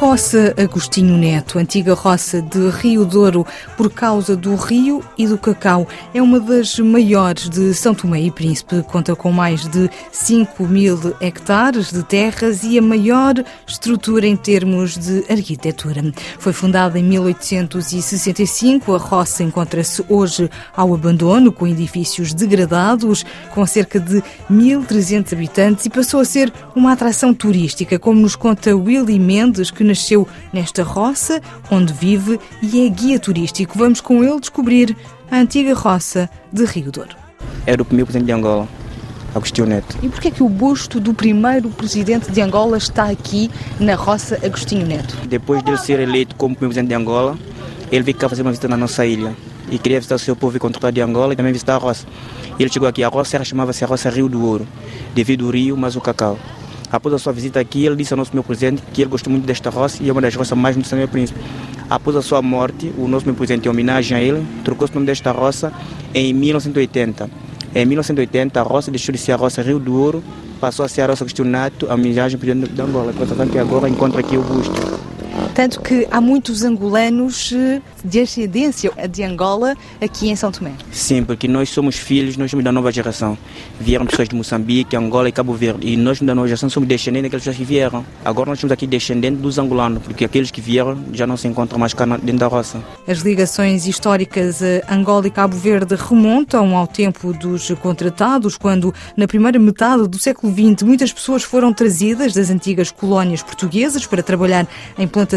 roça Agostinho Neto, antiga roça de Rio Douro, por causa do rio e do cacau, é uma das maiores de São Tomé e Príncipe. Conta com mais de 5 mil hectares de terras e a maior estrutura em termos de arquitetura. Foi fundada em 1865. A roça encontra-se hoje ao abandono, com edifícios degradados, com cerca de 1.300 habitantes e passou a ser uma atração turística, como nos conta Willy Mendes, que nasceu nesta roça, onde vive e é guia turístico. Vamos com ele descobrir a antiga roça de Rio Douro. Era o primeiro presidente de Angola, Agostinho Neto. E porquê é que o busto do primeiro presidente de Angola está aqui na roça Agostinho Neto? Depois de ele ser eleito como primeiro presidente de Angola, ele veio cá fazer uma visita na nossa ilha. E queria visitar o seu povo e controlar de Angola e também visitar a roça. Ele chegou aqui, a roça chamava-se a roça Rio do Ouro, devido ao rio, mas o cacau. Após a sua visita aqui, ele disse ao nosso meu presidente que ele gostou muito desta roça e é uma das roças mais bonitas do meu príncipe. Após a sua morte, o nosso meu presidente, em homenagem a ele, trocou-se o nome desta roça em 1980. Em 1980, a roça deixou de ser a roça Rio do Ouro, passou a ser a roça Nato, a homenagem ao presidente de Angola. Que agora encontra aqui o busto. Tanto que há muitos angolanos eh, de ascendência de Angola aqui em São Tomé. Sim, porque nós somos filhos, nós somos da nova geração. Vieram pessoas de Moçambique, Angola e Cabo Verde. E nós da nova geração somos descendentes daquelas pessoas que vieram. Agora nós somos aqui descendentes dos angolanos, porque aqueles que vieram já não se encontram mais cá dentro da roça. As ligações históricas a Angola e Cabo Verde remontam ao tempo dos contratados, quando na primeira metade do século XX muitas pessoas foram trazidas das antigas colónias portuguesas para trabalhar em plantações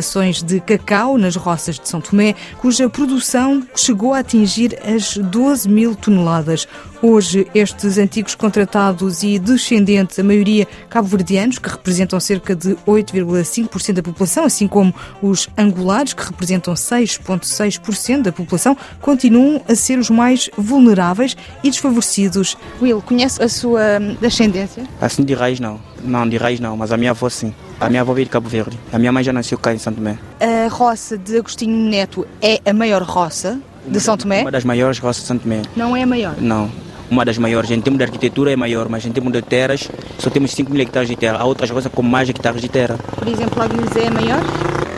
de cacau nas roças de São Tomé, cuja produção chegou a atingir as 12 mil toneladas. Hoje, estes antigos contratados e descendentes, a maioria cabo-verdianos, que representam cerca de 8,5% da população, assim como os angolares, que representam 6,6% da população, continuam a ser os mais vulneráveis e desfavorecidos. Will, conhece a sua descendência? Assim de raiz não. Não, de raiz não, mas a minha avó sim. A minha avó veio de Cabo Verde. A minha mãe já nasceu cá em São Tomé. A roça de Agostinho Neto é a maior roça de São Tomé? Uma das maiores roças de São Tomé. Não é a maior? Não. Uma das maiores. Em termos de arquitetura é maior, mas em termos de terras só temos 5 mil hectares de terra. Há outras roças com mais hectares de terra. Por exemplo, a Guizé é maior?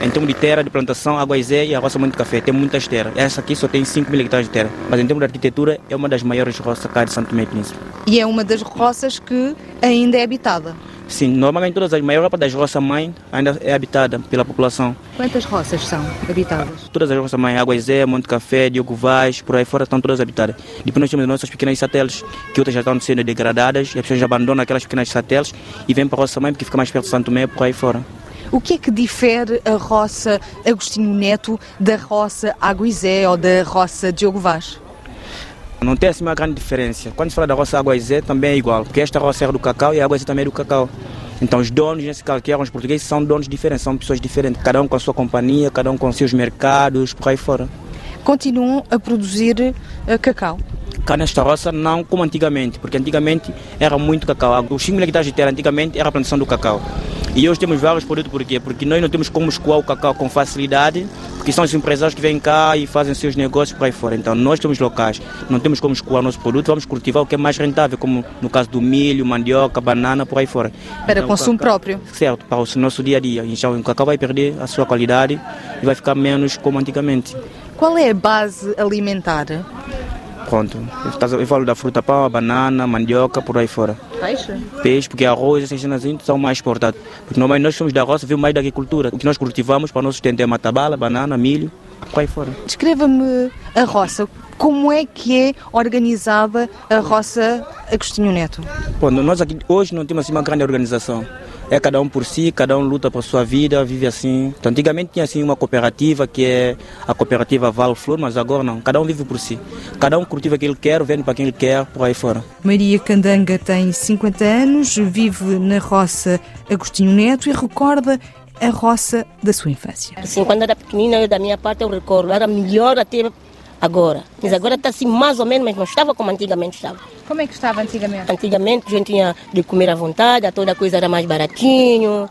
Em termos de terra, de plantação, a Guizé e a roça Monte Café tem muitas terras. Essa aqui só tem 5 mil hectares de terra. Mas em termos de arquitetura é uma das maiores roças cá de São Tomé e Príncipe. E é uma das roças que ainda é habitada? Sim, normalmente todas as maior parte das roças mãe ainda é habitada pela população. Quantas roças são habitadas? Todas as roças mãe, Águazé, Monte Café, Diogo Vaz, por aí fora estão todas habitadas. Depois nós temos as nossas pequenas satélites, que outras já estão sendo degradadas, e as pessoas abandonam aquelas pequenas satélites e vêm para a roça mãe porque fica mais perto de Santo Tomé, por aí fora. O que é que difere a roça Agostinho Neto da roça Aguizé ou da roça Diogo Vaz? Não tem assim uma grande diferença. Quando se fala da roça Aguazé também é igual, porque esta roça é do cacau e a Aguazé também é do cacau. Então os donos, nesse caso que eram os portugueses, são donos diferentes, são pessoas diferentes, cada um com a sua companhia, cada um com seus mercados, por aí fora. Continuam a produzir uh, cacau? Cá nesta roça não como antigamente, porque antigamente era muito cacau. Os 5 mil hectares de terra antigamente era a plantação do cacau. E hoje temos vários produtos, por quê? Porque nós não temos como escoar o cacau com facilidade, porque são os empresários que vêm cá e fazem seus negócios por aí fora. Então nós somos locais, não temos como escoar o nosso produto, vamos cultivar o que é mais rentável, como no caso do milho, mandioca, banana, por aí fora. Para então, consumo cacau, próprio? Certo, para o nosso dia a dia. Então o cacau vai perder a sua qualidade e vai ficar menos como antigamente. Qual é a base alimentar? Pronto, eu falo da fruta pau, banana, mandioca, por aí fora. Peixe? Peixe, porque arroz, essas cenas são mais exportados. Porque normalmente nós somos da roça, vimos mais da agricultura. O que nós cultivamos para o nosso sustento é matabala, banana, milho, por aí fora. Descreva-me a roça. Como é que é organizada a roça Agostinho Neto? Bom, nós aqui hoje não temos assim uma grande organização. É cada um por si, cada um luta por sua vida, vive assim. Então, antigamente tinha assim uma cooperativa que é a cooperativa Val Flor, mas agora não. Cada um vive por si. Cada um cultiva o que ele quer, vende para quem ele quer, por aí fora. Maria Candanga tem 50 anos, vive na roça Agostinho Neto e recorda a roça da sua infância. Assim, quando era pequenina, eu, da minha parte, eu recordo, era melhor até agora. Mas agora está assim mais ou menos, mas não estava como antigamente estava. Como é que estava antigamente? Antigamente a gente tinha de comer à vontade, toda coisa era mais baratinho,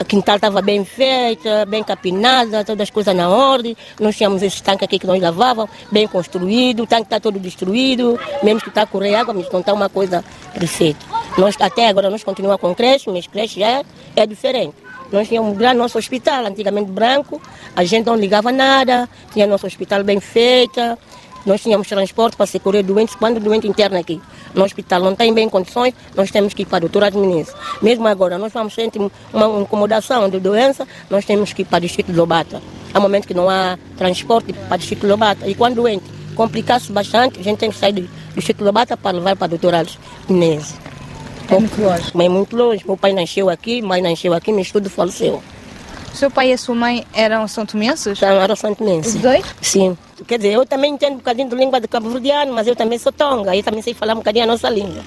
a quintal estava bem feita, bem capinada, todas as coisas na ordem. Nós tínhamos esse tanque aqui que nós lavávamos, bem construído, o tanque está todo destruído, mesmo que está a correr água, mas não está uma coisa perfeita. Nós, até agora nós continuamos com creche, mas creche já é, é diferente. Nós tínhamos lá nosso hospital, antigamente branco, a gente não ligava nada, tinha nosso hospital bem feito, nós tínhamos transporte para socorrer doentes quando doente interno aqui. No hospital não tem bem condições, nós temos que ir para a doutora Adminis. Mesmo agora, nós vamos sentir uma incomodação de doença, nós temos que ir para o distrito de Lobata. Há momentos que não há transporte para o distrito de Lobata. E quando doente complicasse bastante, a gente tem que sair do distrito de Lobata para levar para a doutora Adminis. É muito longe. Mas é muito longe. Meu pai nasceu aqui, mãe nasceu aqui, meu estudo faleceu. Seu pai e a sua mãe eram são tomenses? Então, era São Tomense. Os dois? Sim. Quer dizer, eu também entendo um bocadinho de língua de cabo-verdiano, mas eu também sou tonga, eu também sei falar um bocadinho a nossa língua.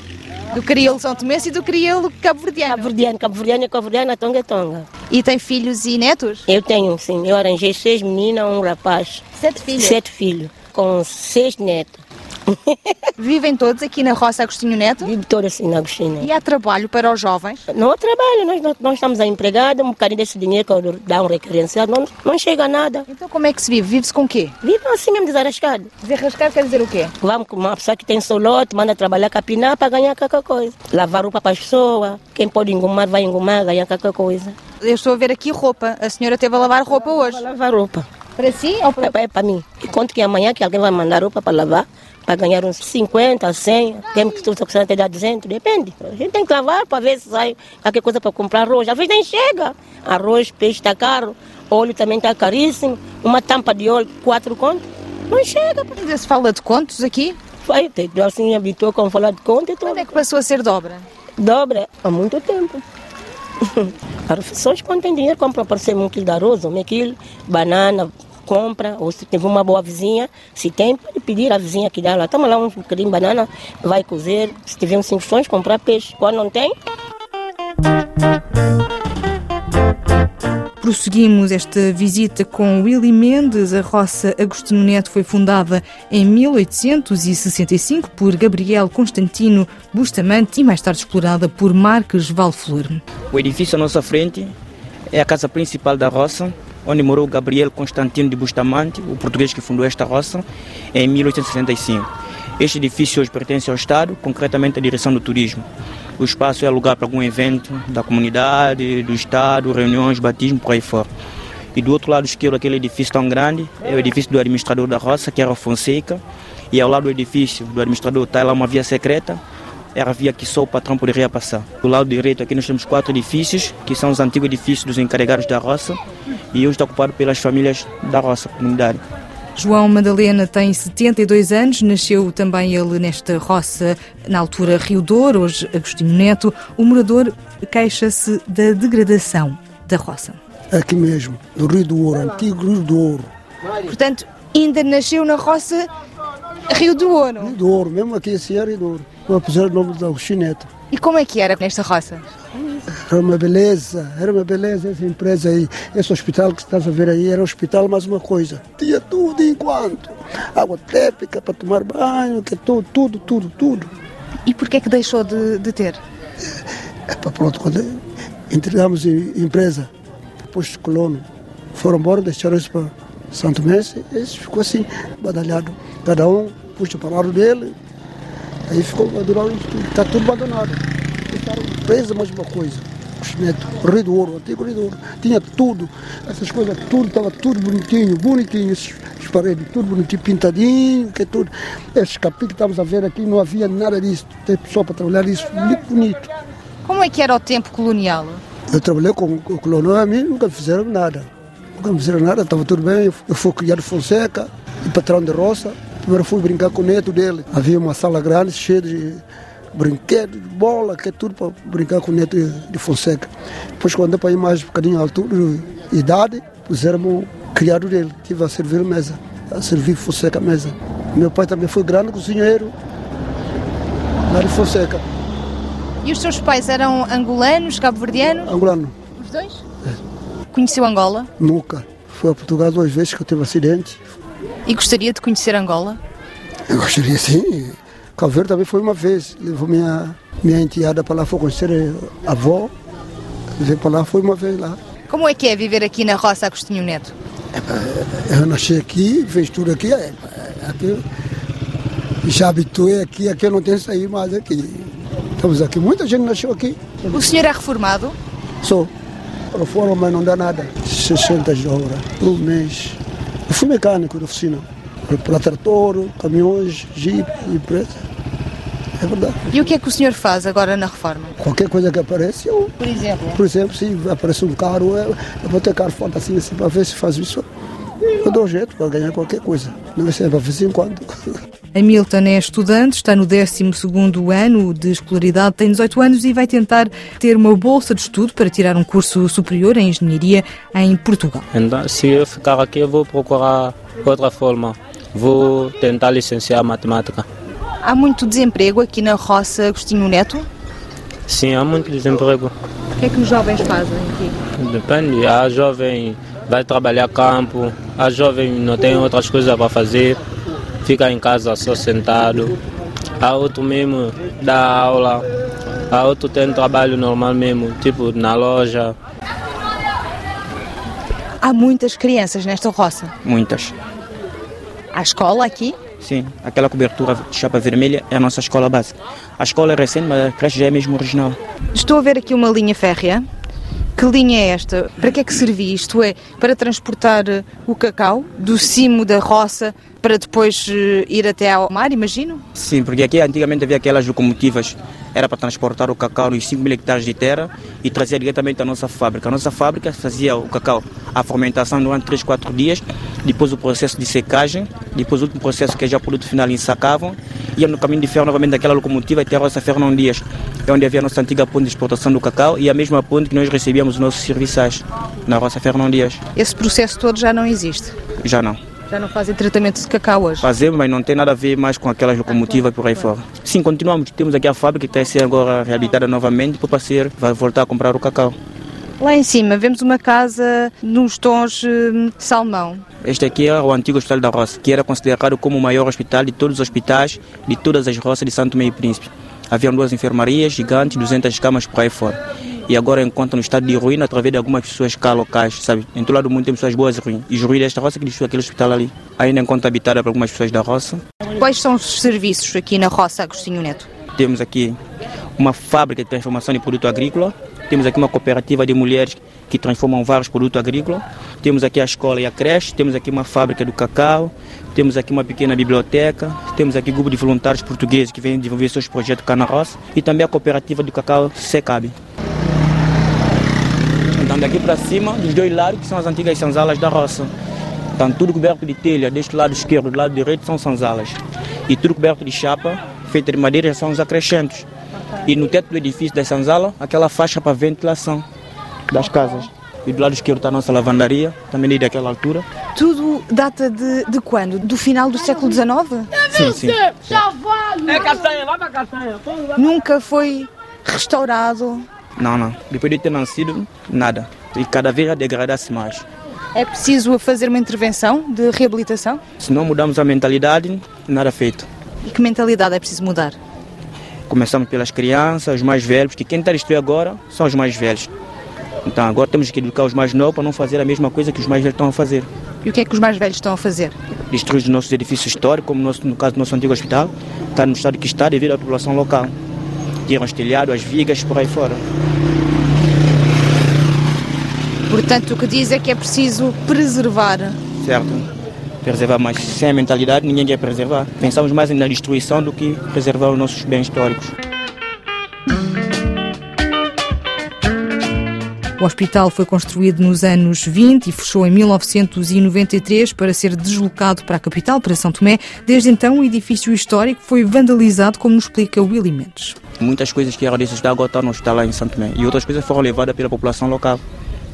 Do crioulo são tomense e do crioulo cabo-verdiano. Cabo-verdiano, cabo-verdiano é cabo-verdiano, tonga é tonga. E tem filhos e netos? Eu tenho, sim. Eu arranjei seis meninas, um rapaz. Sete filhos? Sete filhos, com seis netos. Vivem todos aqui na Roça Agostinho Neto? Vivo toda assim na Agostina. E há trabalho para os jovens? Não há trabalho, nós, nós, nós estamos empregados, um bocadinho desse dinheiro que eu dá um requerenciado, não, não chega a nada. Então como é que se vive? Vive-se com o quê? Vive assim mesmo desarrascado. Desarrascar quer dizer o quê? Vamos com uma pessoa que tem solote, manda trabalhar capinar para ganhar qualquer coisa. Lavar roupa para as pessoas, quem pode engomar vai engomar, ganhar qualquer coisa. Eu estou a ver aqui roupa. A senhora teve a lavar roupa hoje. Lavar roupa. Para si ou para... É, é para mim. E conto que amanhã que alguém vai mandar roupa para lavar, para ganhar uns 50, 100, tem que só até dar 200, depende. A gente tem que lavar para ver se sai qualquer coisa para comprar arroz. Às vezes nem chega. Arroz, peixe está caro, óleo também está caríssimo, uma tampa de óleo, quatro contos. Não chega. Ainda se fala de contos aqui? Vai, tem, assim habituou com falar de e tudo. Quando é que passou a ser dobra? Dobra há muito tempo. As pessoas quando têm dinheiro compram para ser um quilo de arroz, um quilo, banana, compra, ou se teve uma boa vizinha, se tem, pode pedir à vizinha que dá lá, toma lá um bocadinho de banana, vai cozer, se tiver uns 5 tons, comprar peixe. Quando não tem, Prosseguimos esta visita com Willy Mendes. A Roça Agostinho Neto foi fundada em 1865 por Gabriel Constantino Bustamante e mais tarde explorada por Marques Valflor. O edifício à nossa frente é a casa principal da roça, onde morou Gabriel Constantino de Bustamante, o português que fundou esta roça, em 1865. Este edifício hoje pertence ao Estado, concretamente à direção do turismo. O espaço é lugar para algum evento da comunidade, do Estado, reuniões, batismo, por aí fora. E do outro lado esquerdo, aquele edifício tão grande, é o edifício do administrador da roça, que era Fonseca. E ao lado do edifício do administrador está lá uma via secreta, era a via que só o patrão poderia passar. Do lado direito aqui nós temos quatro edifícios, que são os antigos edifícios dos encarregados da roça, e hoje está ocupado pelas famílias da roça, comunidade. João Madalena tem 72 anos, nasceu também ele nesta roça, na altura Rio Douro, hoje Agostinho Neto. O morador queixa-se da degradação da roça. Aqui mesmo, no Rio do Ouro, antigo Rio do Ouro. Portanto, ainda nasceu na roça Rio do Ouro. Rio do Ouro, mesmo aqui esse é Rio do Ouro. Vou puser o nome da Agostinho Neto. E como é que era nesta roça? Era uma beleza, era uma beleza essa empresa aí. Esse hospital que estás a ver aí era um hospital mais uma coisa. Tinha tudo enquanto. Água térmica para tomar banho, que tudo, tudo, tudo, tudo. E porquê é que deixou de, de ter? É para pronto, quando entregamos a empresa, depois de colono, foram embora, deixaram isso para Santo Messi, isso ficou assim, badalhado. Cada um puxa para o lado dele, aí ficou está tudo abandonado. Presos mais uma coisa. Netos, Rio do Ouro, antigo Rio do Ouro, tinha tudo, essas coisas, tudo, estava tudo bonitinho, bonitinho, esses, as paredes, tudo bonitinho, pintadinho, que tudo. Esses capim que estamos a ver aqui, não havia nada disso, tem pessoa para trabalhar isso, muito bonito. Como é que era o tempo colonial? Eu trabalhei com o colono, a mim nunca fizeram nada. Nunca me fizeram nada, estava tudo bem. Eu fui criado Fonseca, e patrão de roça. Primeiro fui brincar com o neto dele. Havia uma sala grande, cheia de brinquedos, de bola, que é tudo para brincar com o neto de Fonseca. Depois, quando eu para ir mais um bocadinho altura, de idade, puseram o criado dele. Estive a servir a mesa, a servir Fonseca a mesa. Meu pai também foi grande cozinheiro lá de Fonseca, E os seus pais eram angolanos, cabo-verdianos? angolano. Os dois? Conheceu Angola Nunca. Fui a Portugal duas vezes que eu tive acidente. e gostaria de conhecer Angola? Eu gostaria sim. Cabo Verde também foi uma vez. Levou minha, minha enteada para lá, foi conhecer a avó. Veio para lá, foi uma vez lá. Como é que é viver aqui na roça Agostinho Neto? Eu nasci aqui, fiz tudo aqui. é, aqui já habituei aqui, aqui eu não tenho sair mais aqui. Estamos aqui, muita gente nasceu aqui. O senhor é reformado? Sou. reforma, mas não dá nada. 60 de hora por mês. Eu fui mecânico de oficina. Para trator, caminhões, jeep, empresa. É verdade. E o que é que o senhor faz agora na reforma? Qualquer coisa que aparece, eu. Por exemplo? Por exemplo, se aparece um carro, eu, eu vou ter carro forte assim, assim, para ver se faz isso. Eu dou jeito para ganhar qualquer coisa. Não vai ser para vez em quando. Hamilton é estudante, está no 12 ano de escolaridade, tem 18 anos e vai tentar ter uma bolsa de estudo para tirar um curso superior em engenharia em Portugal. Então, se eu ficar aqui, eu vou procurar outra forma. Vou tentar licenciar matemática. Há muito desemprego aqui na roça Agostinho Neto? Sim, há muito desemprego. O que é que os jovens fazem aqui? Depende. Há jovem vai trabalhar campo, há jovem não tem outras coisas para fazer, fica em casa só sentado. Há outro mesmo dá aula, há outro tem trabalho normal mesmo, tipo na loja. Há muitas crianças nesta roça? Muitas. Há escola aqui? Sim, aquela cobertura de chapa vermelha é a nossa escola básica. A escola é recente, mas a creche já é mesmo original. Estou a ver aqui uma linha férrea. Que linha é esta? Para que é que servia? Isto é, para transportar eh, o cacau do cimo da roça para depois eh, ir até ao mar, imagino? Sim, porque aqui antigamente havia aquelas locomotivas, era para transportar o cacau nos 5 mil hectares de terra e trazer diretamente à nossa fábrica. A nossa fábrica fazia o cacau, a fermentação durante 3, 4 dias, depois o processo de secagem, depois o último processo que é já o produto final ensacavam, ia no caminho de ferro novamente daquela locomotiva até a roça Fernão Dias, é onde havia a nossa antiga ponte de exportação do cacau e a mesma ponte que nós recebíamos os nossos serviçais, na roça Fernão Dias. Esse processo todo já não existe? Já não. Já não fazem tratamento de cacau hoje? Fazemos, mas não tem nada a ver mais com aquelas locomotivas por aí fora. Sim, continuamos. Temos aqui a fábrica que está a ser agora reabilitada novamente para o parceiro vai voltar a comprar o cacau. Lá em cima vemos uma casa nos tons hum, salmão. Este aqui é o antigo Hospital da Roça, que era considerado como o maior hospital de todos os hospitais de todas as roças de Santo Meio Príncipe. Haviam duas enfermarias gigantes, 200 camas por aí fora e agora encontra no estado de ruína através de algumas pessoas cá locais, sabe? Em todo lado do mundo tem pessoas boas e ruins. E os ruídos desta roça que deixou aquele hospital ali. Ainda encontra habitada por algumas pessoas da roça. Quais são os serviços aqui na roça Agostinho Neto? Temos aqui uma fábrica de transformação de produto agrícola. Temos aqui uma cooperativa de mulheres que transformam vários produtos agrícolas. Temos aqui a escola e a creche. Temos aqui uma fábrica do cacau. Temos aqui uma pequena biblioteca. Temos aqui grupo de voluntários portugueses que vêm desenvolver seus projetos cá na roça. E também a cooperativa do cacau Secab. Daqui para cima, dos dois lados, que são as antigas sanzalas da roça. Então tudo coberto de telha, deste lado esquerdo, do lado direito são sanzalas. E tudo coberto de chapa, feita de madeira, são os acrescentos. E no teto do edifício da sanzala, aquela faixa para ventilação das casas. E do lado esquerdo está a nossa lavandaria, também desde aquela altura. Tudo data de, de quando? Do final do século XIX? Sim, sim. É castanha, vai para castanha. Nunca foi restaurado? Não, não. Depois de ter nascido, nada. E cada vez a degradar-se mais. É preciso fazer uma intervenção de reabilitação? Se não mudarmos a mentalidade, nada feito. E que mentalidade é preciso mudar? Começamos pelas crianças, os mais velhos, que quem está a destruir agora são os mais velhos. Então agora temos que educar os mais novos para não fazer a mesma coisa que os mais velhos estão a fazer. E o que é que os mais velhos estão a fazer? Destruir os nossos edifícios históricos, como no, nosso, no caso do nosso antigo hospital, está no estado que está devido à população local. Tiram os telhados, as vigas, por aí fora. Portanto, o que diz é que é preciso preservar. Certo. Preservar, mas sem a mentalidade ninguém quer preservar. Pensamos mais na destruição do que preservar os nossos bens históricos. O hospital foi construído nos anos 20 e fechou em 1993 para ser deslocado para a capital, para São Tomé. Desde então, o edifício histórico foi vandalizado, como nos explica Willy Mendes. Muitas coisas que eram desses da água estão no hospital lá em São Tomé e outras coisas foram levadas pela população local.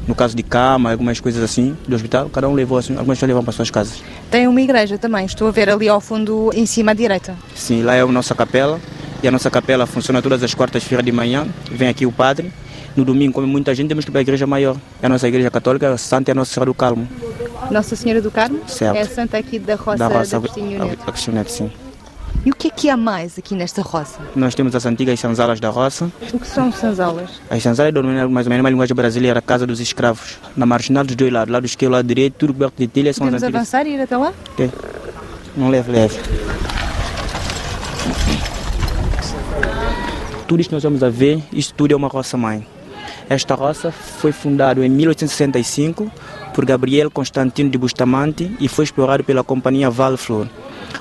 No caso de cama, algumas coisas assim do hospital, cada um levou assim, algumas pessoas levam para as suas casas. Tem uma igreja também, estou a ver ali ao fundo, em cima à direita. Sim, lá é a nossa capela e a nossa capela funciona todas as quartas-feiras de manhã. Vem aqui o padre no domingo, como muita gente, temos que ir para a igreja maior. É a nossa igreja católica, a Santa é a Nossa Senhora do Carmo. Nossa Senhora do Carmo? Certo. É a santa aqui da roça Da roça Neto. Agostinho Neto, sim. E o que é que há mais aqui nesta roça? Nós temos as antigas sanzalas da roça. O que são sanzalas? As sanzalas dominam mais ou menos uma linguagem brasileira, a casa dos escravos. Na marginal dos dois lados, lado esquerdo e lado direito, tudo coberto de telha são Podemos as antigas. avançar e ir até lá? Não leve, leve. Tudo isto que nós vamos a ver, tudo é uma roça mãe. Esta roça foi fundada em 1865 por Gabriel Constantino de Bustamante e foi explorado pela companhia Valflor.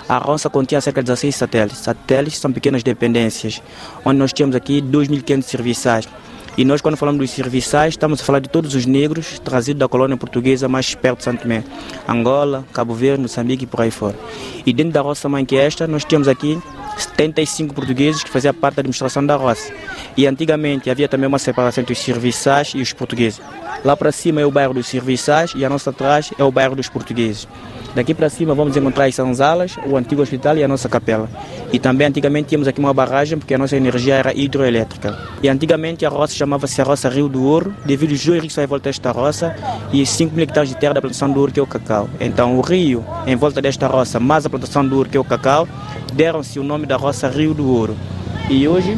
A roça continha cerca de 16 satélites. Satélites são pequenas dependências, onde nós temos aqui 2.500 serviçais. E nós, quando falamos dos serviçais, estamos a falar de todos os negros trazidos da colônia portuguesa mais perto de Santo Tomé. Angola, Cabo Verde, Moçambique e por aí fora. E dentro da roça mãe que é esta, nós temos aqui 75 portugueses que faziam parte da administração da roça. E antigamente havia também uma separação entre os serviçais e os portugueses. Lá para cima é o bairro dos serviçais e a nossa atrás é o bairro dos portugueses. Daqui para cima vamos encontrar as Sanzalas, o antigo hospital e a nossa capela. E também antigamente tínhamos aqui uma barragem porque a nossa energia era hidroelétrica. E antigamente a roça chamava-se a roça Rio do Ouro, devido aos rios que volta esta roça e 5 mil hectares de terra da plantação do ouro que é o cacau. Então o rio em volta desta roça, mais a plantação do ouro que é o cacau, deram-se o nome da roça Rio do Ouro. E hoje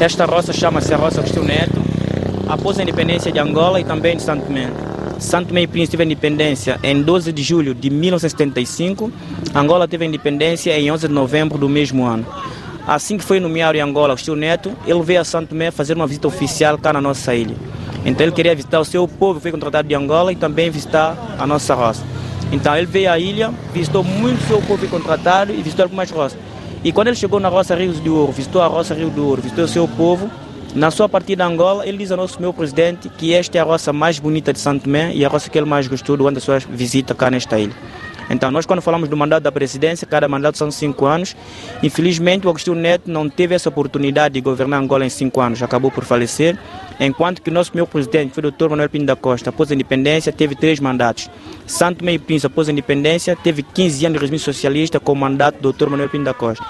esta roça chama-se a roça Agostinho Neto, após a independência de Angola e também de Santo Tomé. Santo Tomé e Príncipe teve independência em 12 de julho de 1975. Angola teve independência em 11 de novembro do mesmo ano. Assim que foi nomeado em Angola o Neto, ele veio a Santo Tomé fazer uma visita oficial cá na nossa ilha. Então ele queria visitar o seu povo, foi contratado de Angola e também visitar a nossa roça. Então ele veio à ilha, visitou muito seu povo contratado e visitou algumas roças. E quando ele chegou na roça Rio do Ouro, visitou a roça Rio do Ouro, visitou o seu povo, na sua partida a Angola, ele diz ao nosso meu presidente que esta é a roça mais bonita de Santo Tomé e a roça que ele mais gostou durante a sua visita cá nesta ilha. Então, nós quando falamos do mandato da presidência, cada mandato são cinco anos. Infelizmente, o Agostinho Neto não teve essa oportunidade de governar Angola em cinco anos, acabou por falecer. Enquanto que o nosso primeiro presidente foi o Dr. Manuel Pinto da Costa, após a independência, teve três mandatos. Santo Meio Príncipe, após a independência, teve 15 anos de regime socialista com o mandato do Dr. Manuel Pinto da Costa.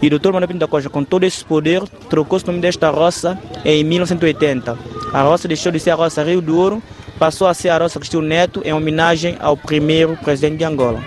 E o Dr. Manuel Pinto da Costa, com todo esse poder, trocou-se o nome desta roça em 1980. A roça deixou de ser a roça Rio do Ouro passou a ser a Roça Cristina Neto em homenagem ao primeiro presidente de Angola.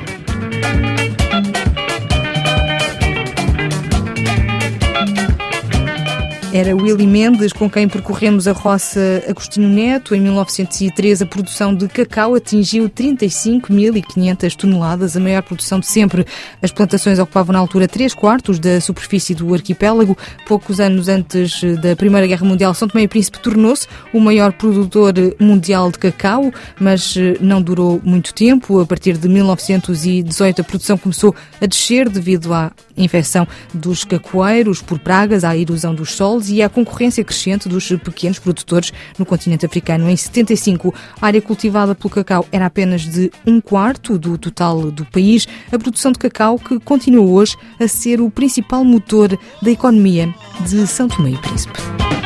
Era Willy Mendes com quem percorremos a roça Agostinho Neto. Em 1913, a produção de cacau atingiu 35.500 toneladas, a maior produção de sempre. As plantações ocupavam na altura 3 quartos da superfície do arquipélago. Poucos anos antes da Primeira Guerra Mundial, São Tomé e Príncipe tornou-se o maior produtor mundial de cacau, mas eh, não durou muito tempo. A partir de 1918, a produção começou a descer devido à infecção dos cacoeiros por pragas, à erosão dos solos e à concorrência crescente dos pequenos produtores no continente africano. Em 75, a área cultivada pelo cacau era apenas de um quarto do total do país. A produção de cacau que continua hoje a ser o principal motor da economia de São Tomé e Príncipe.